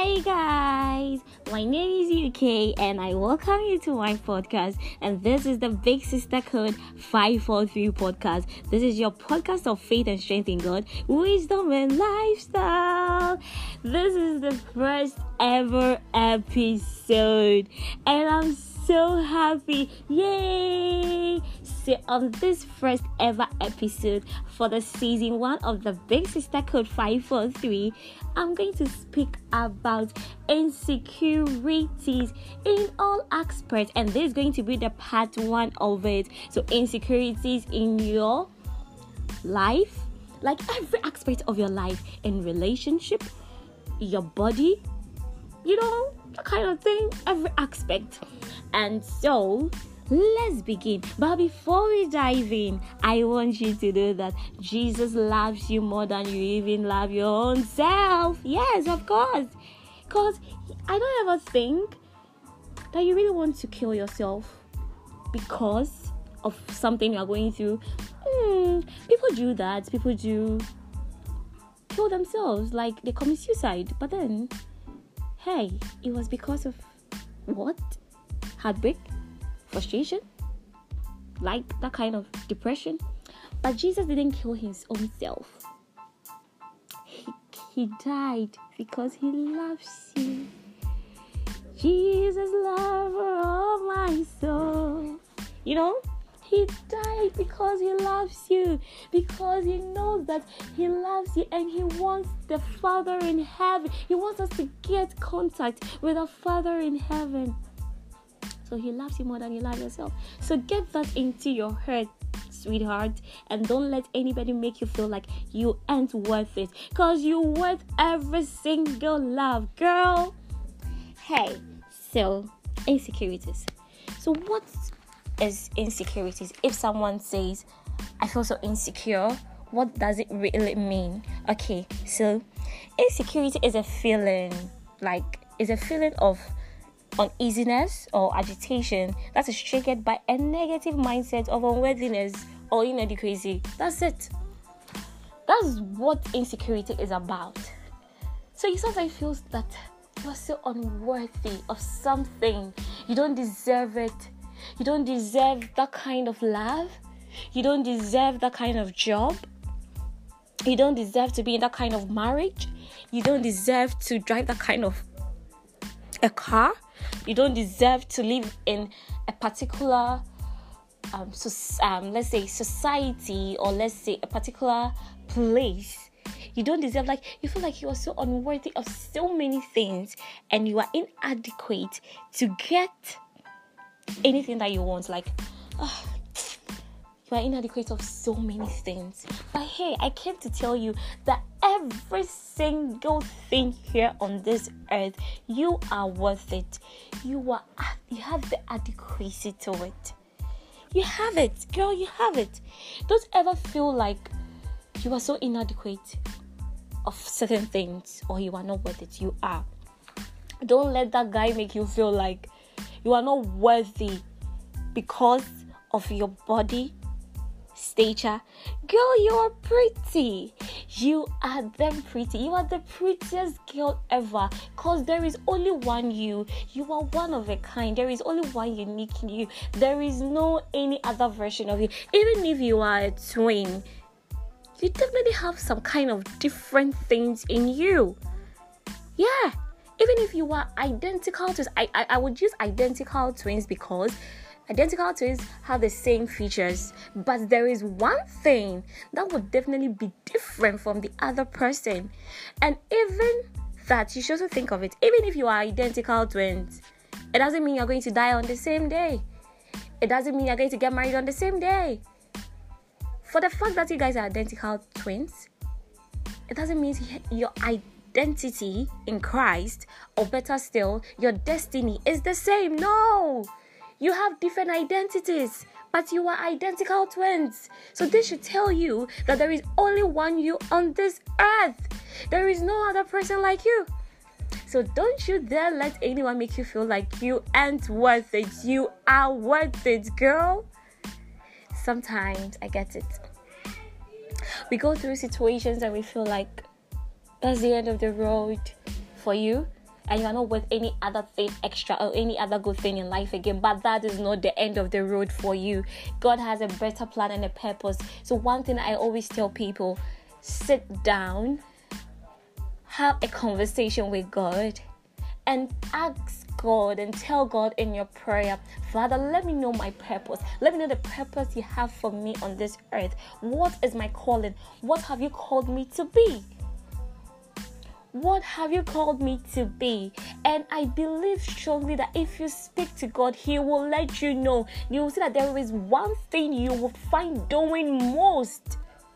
Hi guys, my name is UK and I welcome you to my podcast. And this is the Big Sister Code 543 podcast. This is your podcast of faith and strength in God, wisdom and lifestyle. This is the first ever episode, and I'm so happy. Yay! So, on this first ever episode for the season one of the Big Sister Code 543, I'm going to speak about insecurities in all aspects, and this is going to be the part one of it. So, insecurities in your life, like every aspect of your life, in relationship, your body, you know, that kind of thing, every aspect. And so, let's begin. But before we dive in, I want you to know that Jesus loves you more than you even love your own self. Yes, of course. Because I don't ever think that you really want to kill yourself because of something you're going through. Hmm, people do that. People do kill themselves, like they commit suicide. But then, hey, it was because of what? Heartbreak? Frustration? Like that kind of depression? But Jesus didn't kill his own self. He, he died because he loves you. Jesus, lover of my soul. You know, he died because he loves you, because he knows that he loves you and he wants the Father in heaven. He wants us to get contact with the Father in heaven. So he loves you more than you love yourself. So get that into your head, sweetheart, and don't let anybody make you feel like you aren't worth it. Cause you worth every single love, girl. Hey, so insecurities. So what is insecurities? If someone says, I feel so insecure, what does it really mean? Okay, so insecurity is a feeling, like is a feeling of uneasiness or agitation that is triggered by a negative mindset of unworthiness or inadequacy. That's it. That's what insecurity is about. So you sometimes feel that you are so unworthy of something. You don't deserve it. You don't deserve that kind of love. You don't deserve that kind of job. You don't deserve to be in that kind of marriage. You don't deserve to drive that kind of a car. You don't deserve to live in a particular, um, so, um, let's say, society or let's say a particular place. You don't deserve, like, you feel like you are so unworthy of so many things and you are inadequate to get anything that you want. Like, oh, you are inadequate of so many things. But hey, I came to tell you that every single thing here on this earth, you are worth it. You are you have the adequacy to it. You have it, girl, you have it. Don't ever feel like you are so inadequate of certain things or you are not worth it. You are. Don't let that guy make you feel like you are not worthy because of your body stature. Girl, you are pretty. You are damn pretty. You are the prettiest girl ever. Cause there is only one you. You are one of a kind. There is only one unique you. There is no any other version of you. Even if you are a twin, you definitely have some kind of different things in you. Yeah. Even if you are identical twins, I, I, I would use identical twins because Identical twins have the same features, but there is one thing that would definitely be different from the other person. And even that, you should also think of it. Even if you are identical twins, it doesn't mean you're going to die on the same day. It doesn't mean you're going to get married on the same day. For the fact that you guys are identical twins, it doesn't mean your identity in Christ, or better still, your destiny is the same. No! You have different identities, but you are identical twins. So this should tell you that there is only one you on this earth. There is no other person like you. So don't you dare let anyone make you feel like you aren't worth it. You are worth it, girl. Sometimes I get it. We go through situations and we feel like that's the end of the road for you. And you are not worth any other thing extra or any other good thing in life again. But that is not the end of the road for you. God has a better plan and a purpose. So, one thing I always tell people sit down, have a conversation with God, and ask God and tell God in your prayer, Father, let me know my purpose. Let me know the purpose you have for me on this earth. What is my calling? What have you called me to be? What have you called me to be? And I believe strongly that if you speak to God, He will let you know. You will see that there is one thing you will find doing most